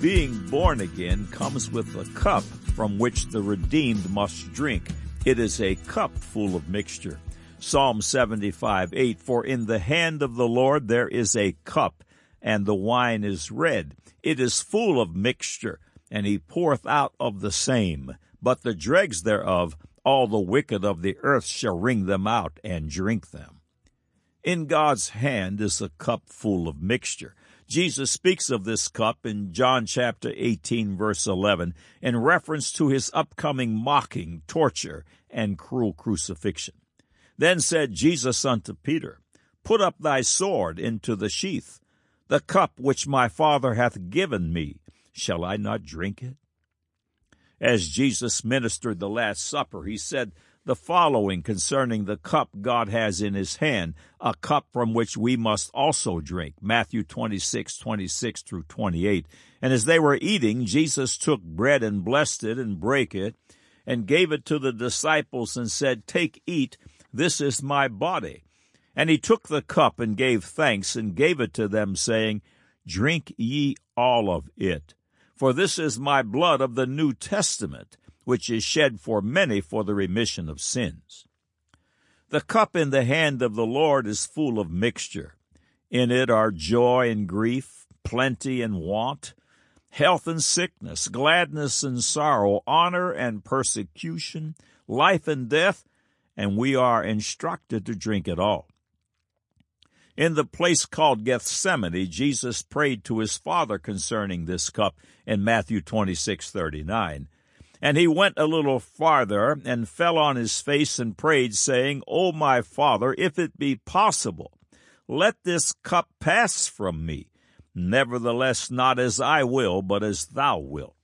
being born again comes with a cup from which the redeemed must drink. It is a cup full of mixture. Psalm 75 8 For in the hand of the Lord there is a cup, and the wine is red. It is full of mixture, and he poureth out of the same. But the dregs thereof, all the wicked of the earth shall wring them out and drink them. In God's hand is a cup full of mixture. Jesus speaks of this cup in John chapter 18 verse 11 in reference to his upcoming mocking, torture, and cruel crucifixion. Then said Jesus unto Peter, Put up thy sword into the sheath. The cup which my Father hath given me, shall I not drink it? As Jesus ministered the Last Supper, he said, the following concerning the cup God has in his hand, a cup from which we must also drink. Matthew 26, 26 through 28. And as they were eating, Jesus took bread and blessed it and brake it and gave it to the disciples and said, Take, eat, this is my body. And he took the cup and gave thanks and gave it to them, saying, Drink ye all of it. For this is my blood of the New Testament which is shed for many for the remission of sins. The cup in the hand of the Lord is full of mixture. In it are joy and grief, plenty and want, health and sickness, gladness and sorrow, honor and persecution, life and death, and we are instructed to drink it all. In the place called Gethsemane, Jesus prayed to his Father concerning this cup in Matthew 26, 39. And he went a little farther and fell on his face and prayed, saying, O my Father, if it be possible, let this cup pass from me. Nevertheless, not as I will, but as thou wilt.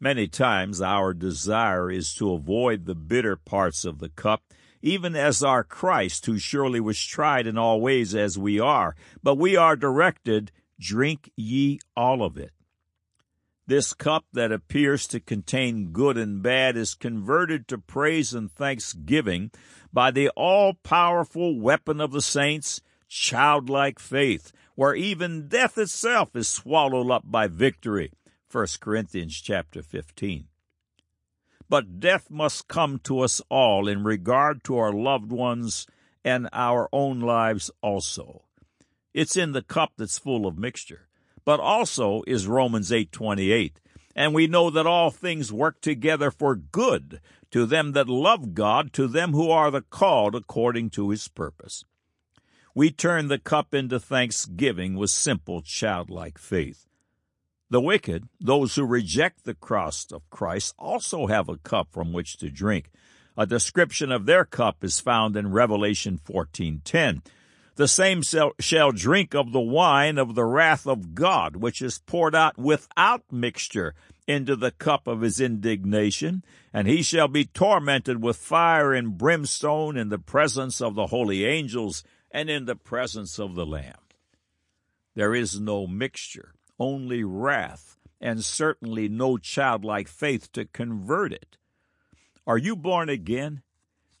Many times our desire is to avoid the bitter parts of the cup, even as our Christ, who surely was tried in all ways as we are, but we are directed, drink ye all of it. This cup that appears to contain good and bad is converted to praise and thanksgiving by the all powerful weapon of the saints, childlike faith, where even death itself is swallowed up by victory. 1 Corinthians chapter 15. But death must come to us all in regard to our loved ones and our own lives also. It's in the cup that's full of mixture but also is Romans 8:28. And we know that all things work together for good to them that love God, to them who are the called according to his purpose. We turn the cup into thanksgiving with simple childlike faith. The wicked, those who reject the cross of Christ, also have a cup from which to drink. A description of their cup is found in Revelation 14:10 the same shall drink of the wine of the wrath of God, which is poured out without mixture into the cup of his indignation, and he shall be tormented with fire and brimstone in the presence of the holy angels and in the presence of the Lamb. There is no mixture, only wrath, and certainly no childlike faith to convert it. Are you born again?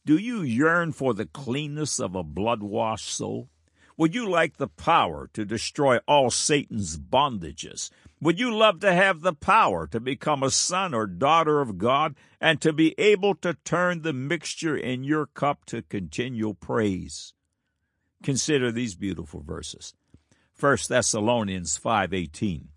Do you yearn for the cleanness of a blood washed soul? Would you like the power to destroy all Satan's bondages? Would you love to have the power to become a son or daughter of God and to be able to turn the mixture in your cup to continual praise? Consider these beautiful verses. 1 Thessalonians 5:18.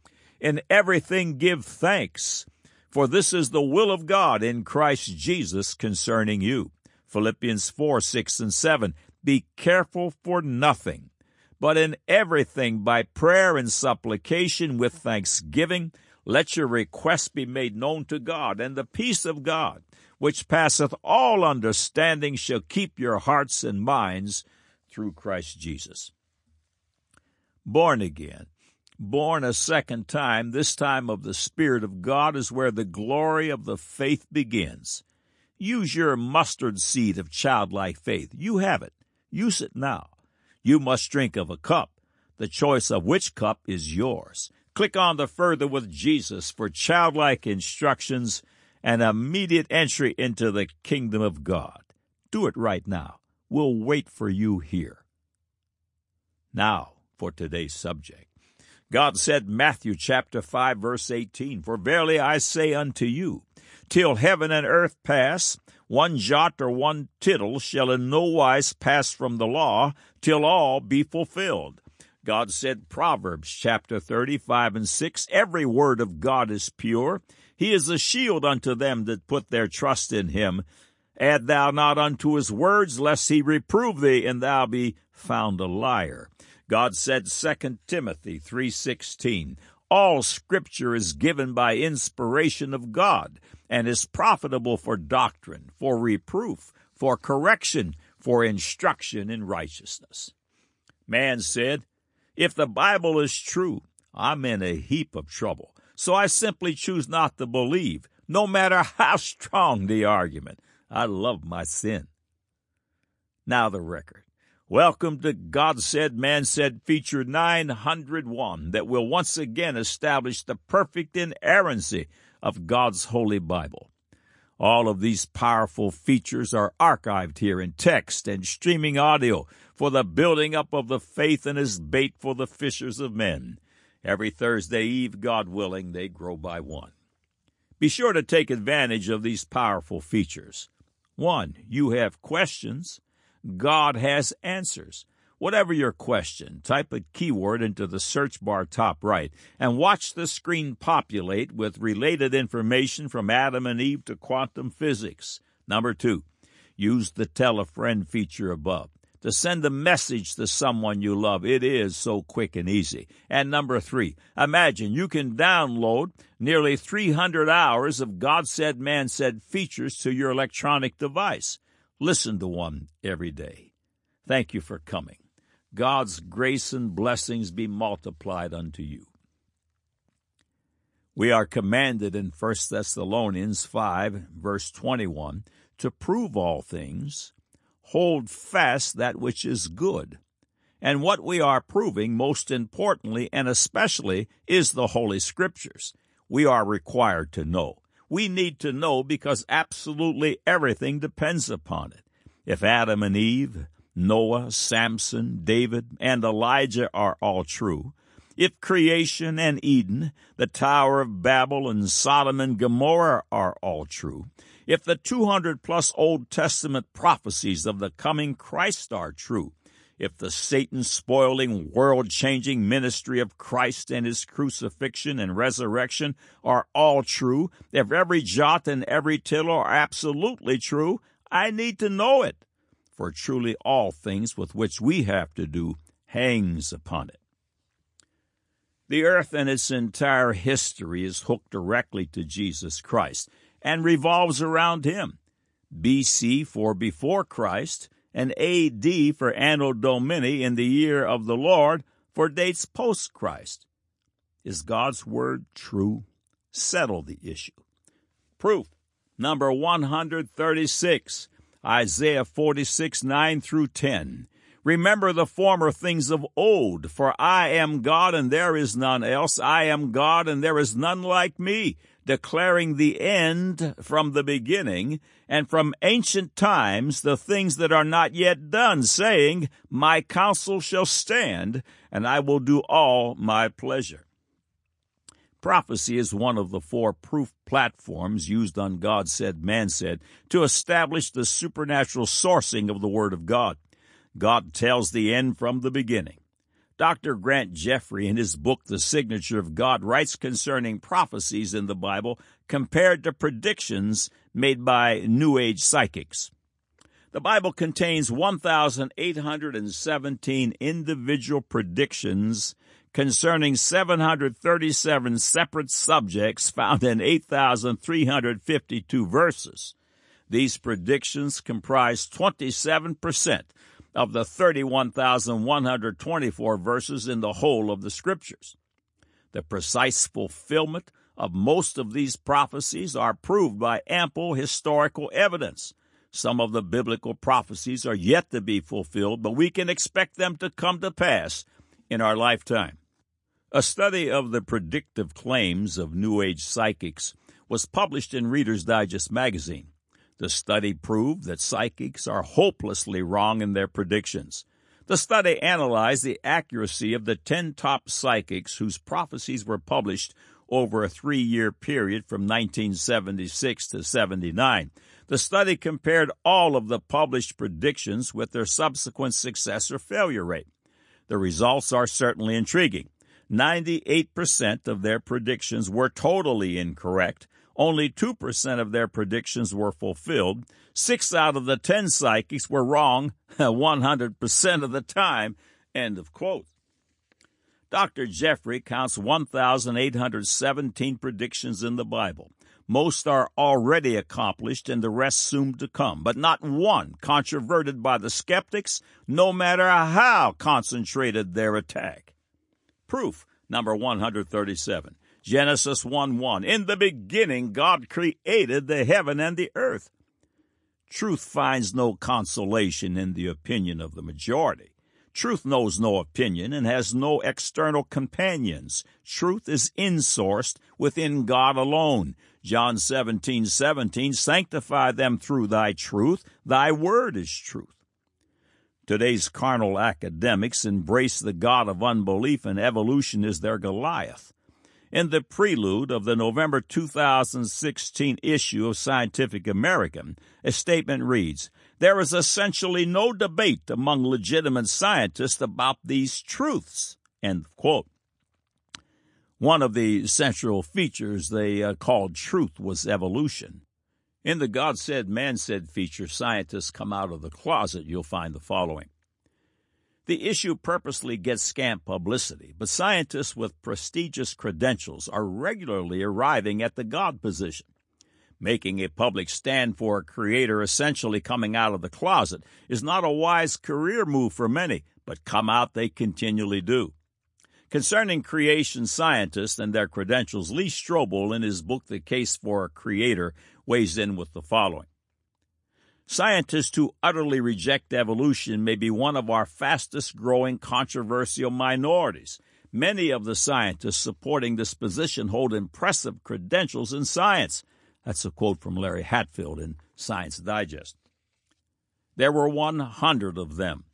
In everything give thanks, for this is the will of God in Christ Jesus concerning you. Philippians 4, 6, and 7. Be careful for nothing, but in everything by prayer and supplication with thanksgiving, let your requests be made known to God, and the peace of God, which passeth all understanding, shall keep your hearts and minds through Christ Jesus. Born again, born a second time, this time of the Spirit of God, is where the glory of the faith begins. Use your mustard seed of childlike faith. You have it. Use it now. You must drink of a cup, the choice of which cup is yours. Click on the Further with Jesus for childlike instructions and immediate entry into the kingdom of God. Do it right now. We'll wait for you here. Now, for today's subject. God said, Matthew chapter 5, verse 18, For verily I say unto you, till heaven and earth pass, one jot or one tittle shall in no wise pass from the law, till all be fulfilled. God said, Proverbs chapter 35 and 6, Every word of God is pure. He is a shield unto them that put their trust in him. Add thou not unto his words, lest he reprove thee, and thou be found a liar. God said 2 Timothy 3:16, all scripture is given by inspiration of God and is profitable for doctrine, for reproof, for correction, for instruction in righteousness. Man said, if the Bible is true, I'm in a heap of trouble. So I simply choose not to believe, no matter how strong the argument. I love my sin. Now the record. Welcome to God Said, Man Said feature 901 that will once again establish the perfect inerrancy of God's Holy Bible. All of these powerful features are archived here in text and streaming audio for the building up of the faith and as bait for the fishers of men. Every Thursday Eve, God willing, they grow by one. Be sure to take advantage of these powerful features. One, you have questions God has answers. Whatever your question, type a keyword into the search bar top right and watch the screen populate with related information from Adam and Eve to quantum physics. Number two, use the tell a friend feature above to send a message to someone you love. It is so quick and easy. And number three, imagine you can download nearly 300 hours of God said, man said features to your electronic device. Listen to one every day. Thank you for coming. God's grace and blessings be multiplied unto you. We are commanded in 1 Thessalonians 5, verse 21, to prove all things, hold fast that which is good. And what we are proving, most importantly and especially, is the Holy Scriptures. We are required to know we need to know because absolutely everything depends upon it. If Adam and Eve, Noah, Samson, David, and Elijah are all true, if creation and Eden, the Tower of Babel, and Sodom and Gomorrah are all true, if the 200 plus Old Testament prophecies of the coming Christ are true, if the Satan spoiling, world changing ministry of Christ and his crucifixion and resurrection are all true, if every jot and every tittle are absolutely true, I need to know it. For truly all things with which we have to do hangs upon it. The earth and its entire history is hooked directly to Jesus Christ and revolves around him. BC for before Christ, and AD for Anno Domini in the year of the Lord for dates post Christ. Is God's word true? Settle the issue. Proof number 136, Isaiah 46 9 through 10. Remember the former things of old, for I am God and there is none else. I am God and there is none like me declaring the end from the beginning, and from ancient times the things that are not yet done, saying, My counsel shall stand, and I will do all my pleasure. Prophecy is one of the four proof platforms used on God Said, Man Said to establish the supernatural sourcing of the Word of God. God tells the end from the beginning. Dr. Grant Jeffrey, in his book, The Signature of God, writes concerning prophecies in the Bible compared to predictions made by New Age psychics. The Bible contains 1,817 individual predictions concerning 737 separate subjects found in 8,352 verses. These predictions comprise 27% of the 31,124 verses in the whole of the Scriptures. The precise fulfillment of most of these prophecies are proved by ample historical evidence. Some of the biblical prophecies are yet to be fulfilled, but we can expect them to come to pass in our lifetime. A study of the predictive claims of New Age psychics was published in Reader's Digest magazine. The study proved that psychics are hopelessly wrong in their predictions. The study analyzed the accuracy of the 10 top psychics whose prophecies were published over a three year period from 1976 to 79. The study compared all of the published predictions with their subsequent success or failure rate. The results are certainly intriguing. 98% of their predictions were totally incorrect. Only 2% of their predictions were fulfilled. Six out of the 10 psychics were wrong 100% of the time. End of quote. Dr. Jeffrey counts 1,817 predictions in the Bible. Most are already accomplished and the rest soon to come, but not one controverted by the skeptics, no matter how concentrated their attack. Proof number 137. Genesis 1 1. In the beginning, God created the heaven and the earth. Truth finds no consolation in the opinion of the majority. Truth knows no opinion and has no external companions. Truth is insourced within God alone. John 17, 17, sanctify them through thy truth. Thy word is truth. Today's carnal academics embrace the God of unbelief and evolution is their Goliath. In the prelude of the November 2016 issue of Scientific American, a statement reads, There is essentially no debate among legitimate scientists about these truths. End quote. One of the central features they uh, called truth was evolution. In the God said, man said feature, scientists come out of the closet, you'll find the following. The issue purposely gets scant publicity, but scientists with prestigious credentials are regularly arriving at the God position. Making a public stand for a creator essentially coming out of the closet is not a wise career move for many, but come out they continually do. Concerning creation scientists and their credentials, Lee Strobel, in his book The Case for a Creator, weighs in with the following. Scientists who utterly reject evolution may be one of our fastest growing controversial minorities. Many of the scientists supporting this position hold impressive credentials in science. That's a quote from Larry Hatfield in Science Digest. There were 100 of them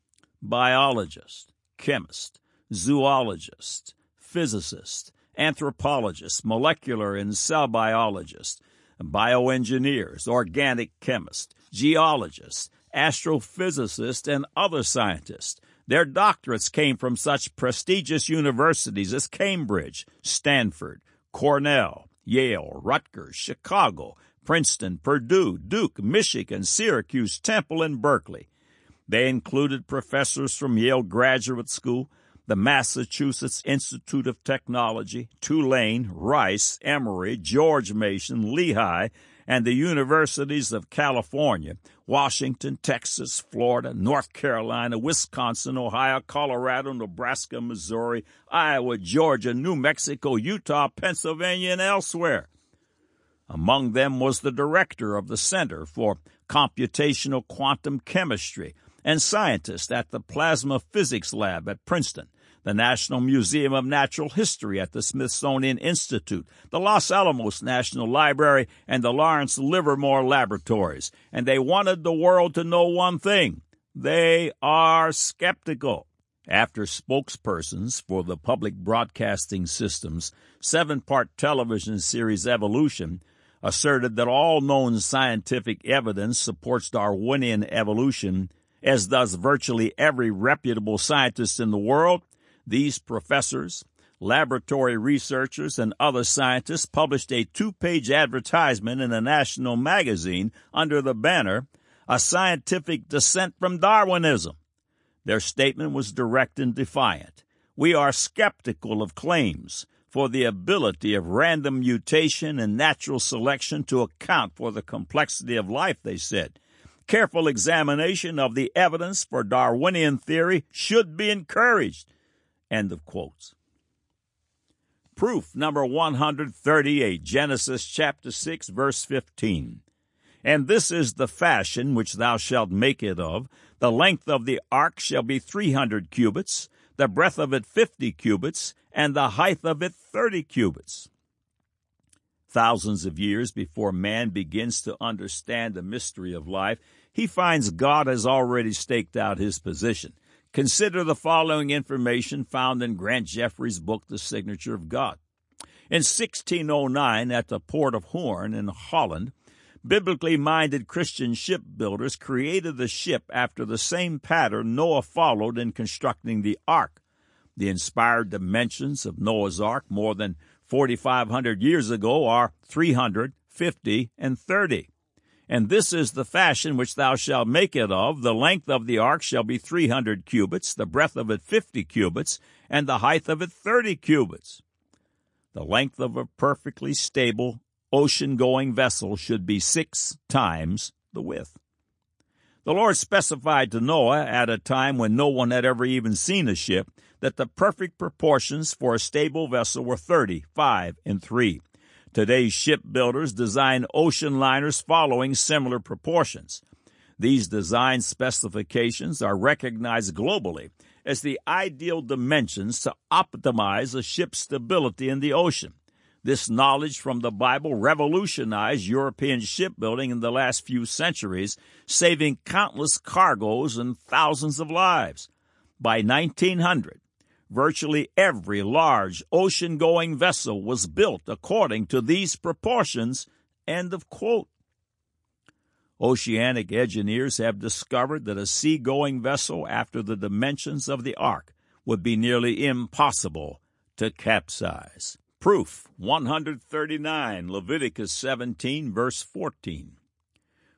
biologists, chemists, zoologists, physicists, anthropologists, molecular and cell biologists, bioengineers, organic chemists, geologists, astrophysicists, and other scientists. Their doctorates came from such prestigious universities as Cambridge, Stanford, Cornell, Yale, Rutgers, Chicago, Princeton, Purdue, Duke, Michigan, Syracuse, Temple, and Berkeley. They included professors from Yale Graduate School, the Massachusetts Institute of Technology, Tulane, Rice, Emory, George Mason, Lehigh, and the universities of California, Washington, Texas, Florida, North Carolina, Wisconsin, Ohio, Colorado, Nebraska, Missouri, Iowa, Georgia, New Mexico, Utah, Pennsylvania, and elsewhere. Among them was the director of the Center for Computational Quantum Chemistry and scientist at the Plasma Physics Lab at Princeton, the National Museum of Natural History at the Smithsonian Institute, the Los Alamos National Library, and the Lawrence Livermore Laboratories. And they wanted the world to know one thing they are skeptical. After spokespersons for the public broadcasting system's seven part television series Evolution asserted that all known scientific evidence supports Darwinian evolution, as does virtually every reputable scientist in the world, these professors, laboratory researchers, and other scientists published a two page advertisement in a national magazine under the banner, A Scientific Dissent from Darwinism. Their statement was direct and defiant. We are skeptical of claims for the ability of random mutation and natural selection to account for the complexity of life, they said. Careful examination of the evidence for Darwinian theory should be encouraged. End of quotes. Proof number 138, Genesis chapter 6, verse 15. And this is the fashion which thou shalt make it of. The length of the ark shall be three hundred cubits, the breadth of it fifty cubits, and the height of it thirty cubits. Thousands of years before man begins to understand the mystery of life, he finds God has already staked out his position Consider the following information found in Grant Jeffrey's book, The Signature of God. In 1609, at the port of Hoorn in Holland, biblically minded Christian shipbuilders created the ship after the same pattern Noah followed in constructing the ark. The inspired dimensions of Noah's ark more than 4,500 years ago are 300, 50, and 30. And this is the fashion which thou shalt make it of. The length of the ark shall be 300 cubits, the breadth of it 50 cubits, and the height of it 30 cubits. The length of a perfectly stable ocean going vessel should be six times the width. The Lord specified to Noah at a time when no one had ever even seen a ship that the perfect proportions for a stable vessel were thirty, five, and 3. Today's shipbuilders design ocean liners following similar proportions. These design specifications are recognized globally as the ideal dimensions to optimize a ship's stability in the ocean. This knowledge from the Bible revolutionized European shipbuilding in the last few centuries, saving countless cargoes and thousands of lives. By 1900, virtually every large ocean going vessel was built according to these proportions. End of quote. Oceanic engineers have discovered that a sea-going vessel after the dimensions of the ark would be nearly impossible to capsize. Proof 139, Leviticus 17, verse 14.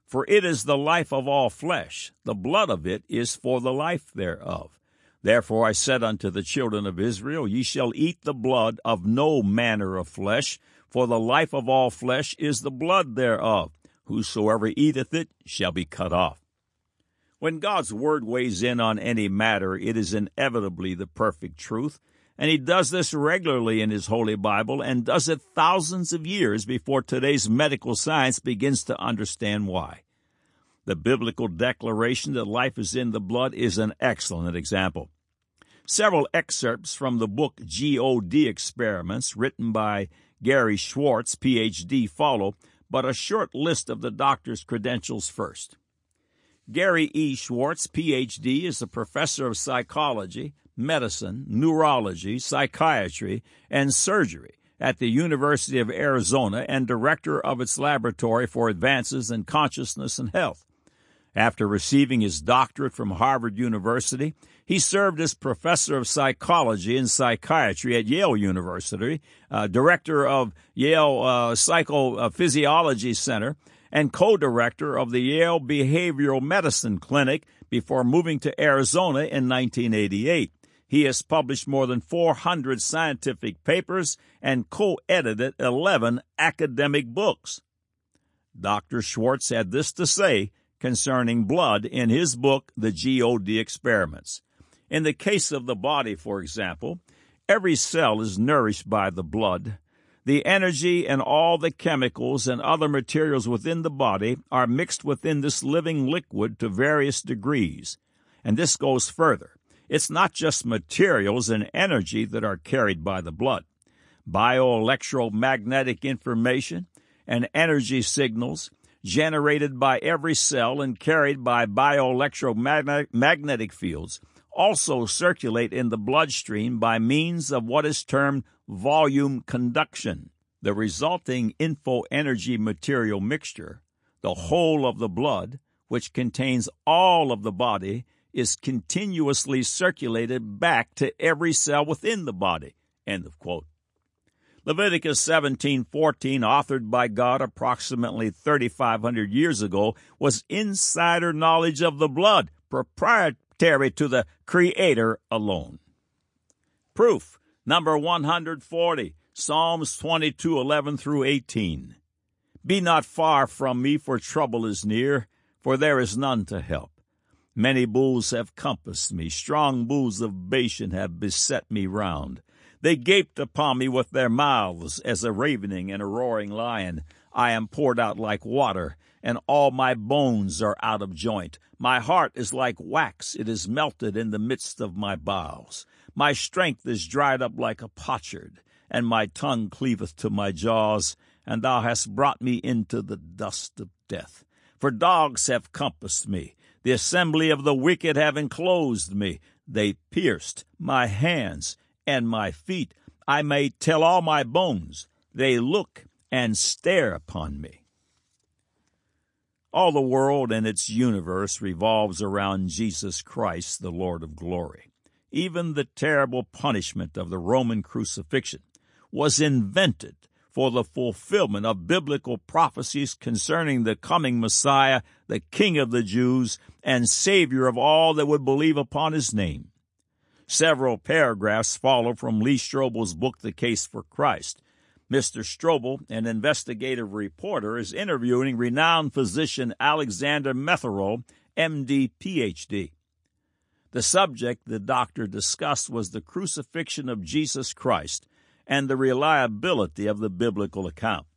For it is the life of all flesh, the blood of it is for the life thereof. Therefore I said unto the children of Israel, Ye shall eat the blood of no manner of flesh, for the life of all flesh is the blood thereof. Whosoever eateth it shall be cut off. When God's word weighs in on any matter, it is inevitably the perfect truth, and he does this regularly in his Holy Bible and does it thousands of years before today's medical science begins to understand why. The biblical declaration that life is in the blood is an excellent example. Several excerpts from the book GOD Experiments, written by Gary Schwartz, PhD, follow, but a short list of the doctor's credentials first. Gary E. Schwartz, PhD, is a professor of psychology, medicine, neurology, psychiatry, and surgery at the University of Arizona and director of its Laboratory for Advances in Consciousness and Health. After receiving his doctorate from Harvard University, he served as professor of psychology and psychiatry at Yale University, uh, director of Yale uh, Psychophysiology Center, and co-director of the Yale Behavioral Medicine Clinic before moving to Arizona in 1988. He has published more than 400 scientific papers and co-edited 11 academic books. Dr. Schwartz had this to say concerning blood in his book, The GOD Experiments. In the case of the body, for example, every cell is nourished by the blood. The energy and all the chemicals and other materials within the body are mixed within this living liquid to various degrees. And this goes further. It's not just materials and energy that are carried by the blood. Bioelectromagnetic information and energy signals generated by every cell and carried by bioelectromagnetic fields also circulate in the bloodstream by means of what is termed volume conduction. The resulting info energy material mixture, the whole of the blood, which contains all of the body, is continuously circulated back to every cell within the body. End of quote. Leviticus 17:14, authored by God approximately 3500 years ago, was insider knowledge of the blood, proprietary to the creator alone. Proof number 140, Psalms 22:11 through 18. Be not far from me, for trouble is near, for there is none to help. Many bulls have compassed me, strong bulls of Bashan have beset me round. They gaped upon me with their mouths as a ravening and a roaring lion. I am poured out like water, and all my bones are out of joint. My heart is like wax, it is melted in the midst of my bowels. My strength is dried up like a potsherd, and my tongue cleaveth to my jaws, and thou hast brought me into the dust of death. For dogs have compassed me, the assembly of the wicked have enclosed me. they pierced my hands and my feet. I may tell all my bones. They look and stare upon me. All the world and its universe revolves around Jesus Christ, the Lord of glory. Even the terrible punishment of the Roman crucifixion was invented for the fulfillment of biblical prophecies concerning the coming Messiah, the King of the Jews, and Savior of all that would believe upon his name. Several paragraphs follow from Lee Strobel's book, The Case for Christ. Mr. Strobel, an investigative reporter, is interviewing renowned physician Alexander Metherell, MD, PhD. The subject the doctor discussed was the crucifixion of Jesus Christ and the reliability of the biblical account.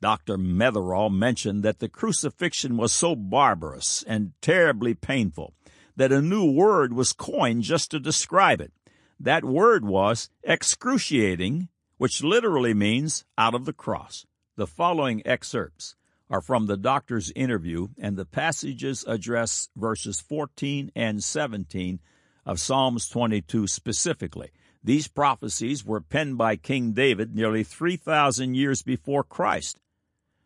Dr. Metherell mentioned that the crucifixion was so barbarous and terribly painful that a new word was coined just to describe it. That word was excruciating which literally means out of the cross. The following excerpts are from the doctor's interview, and the passages address verses 14 and 17 of Psalms 22 specifically. These prophecies were penned by King David nearly 3,000 years before Christ.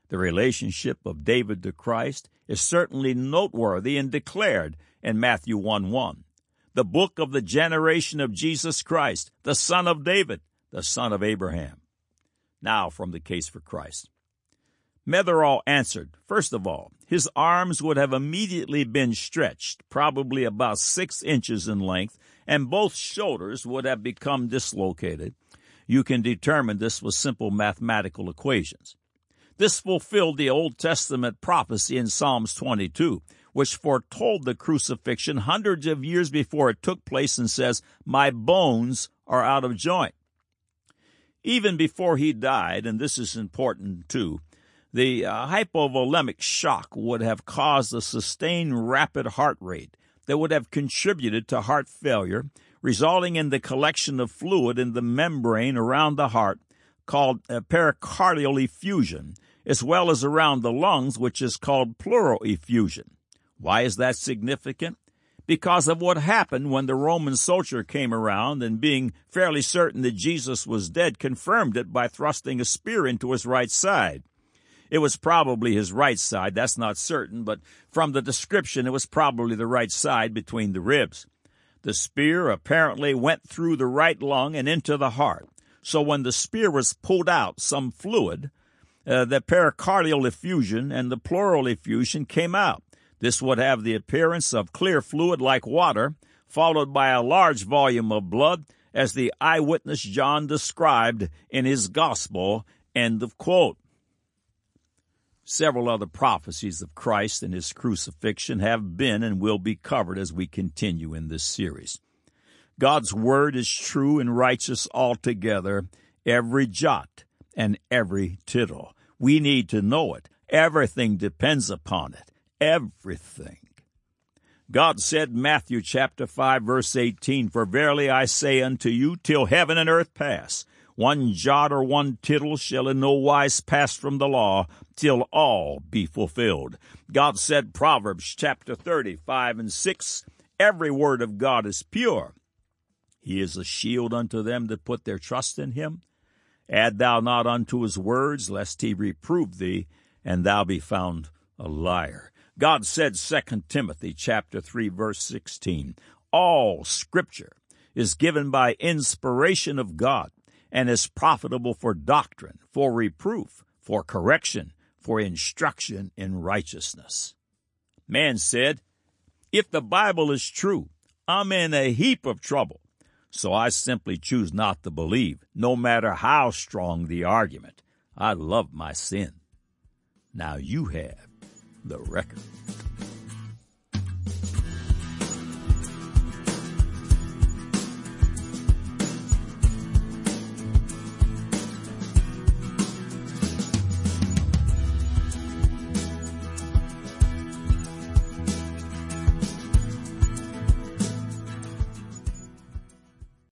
The relationship of David to Christ is certainly noteworthy and declared in Matthew 1 1. The book of the generation of Jesus Christ, the son of David, the son of Abraham. Now from the case for Christ. Metherell answered, First of all, his arms would have immediately been stretched, probably about six inches in length, and both shoulders would have become dislocated. You can determine this with simple mathematical equations. This fulfilled the Old Testament prophecy in Psalms 22, which foretold the crucifixion hundreds of years before it took place and says, My bones are out of joint. Even before he died, and this is important too, the uh, hypovolemic shock would have caused a sustained rapid heart rate that would have contributed to heart failure, resulting in the collection of fluid in the membrane around the heart called pericardial effusion, as well as around the lungs, which is called pleural effusion. Why is that significant? because of what happened when the Roman soldier came around and being fairly certain that Jesus was dead, confirmed it by thrusting a spear into his right side. It was probably his right side, that's not certain, but from the description it was probably the right side between the ribs. The spear apparently went through the right lung and into the heart. So when the spear was pulled out, some fluid, uh, the pericardial effusion and the pleural effusion came out. This would have the appearance of clear fluid like water, followed by a large volume of blood, as the eyewitness John described in his gospel. End of quote. Several other prophecies of Christ and his crucifixion have been and will be covered as we continue in this series. God's word is true and righteous altogether, every jot and every tittle. We need to know it. Everything depends upon it everything. God said, Matthew chapter 5 verse 18, For verily I say unto you, till heaven and earth pass, one jot or one tittle shall in no wise pass from the law, till all be fulfilled. God said, Proverbs chapter 35 and 6, Every word of God is pure. He is a shield unto them that put their trust in him. Add thou not unto his words, lest he reprove thee, and thou be found a liar. God said 2 Timothy chapter 3 verse 16, all scripture is given by inspiration of God and is profitable for doctrine, for reproof, for correction, for instruction in righteousness. Man said, if the Bible is true, I'm in a heap of trouble. So I simply choose not to believe, no matter how strong the argument. I love my sin. Now you have the record.